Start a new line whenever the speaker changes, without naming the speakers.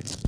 Thank you.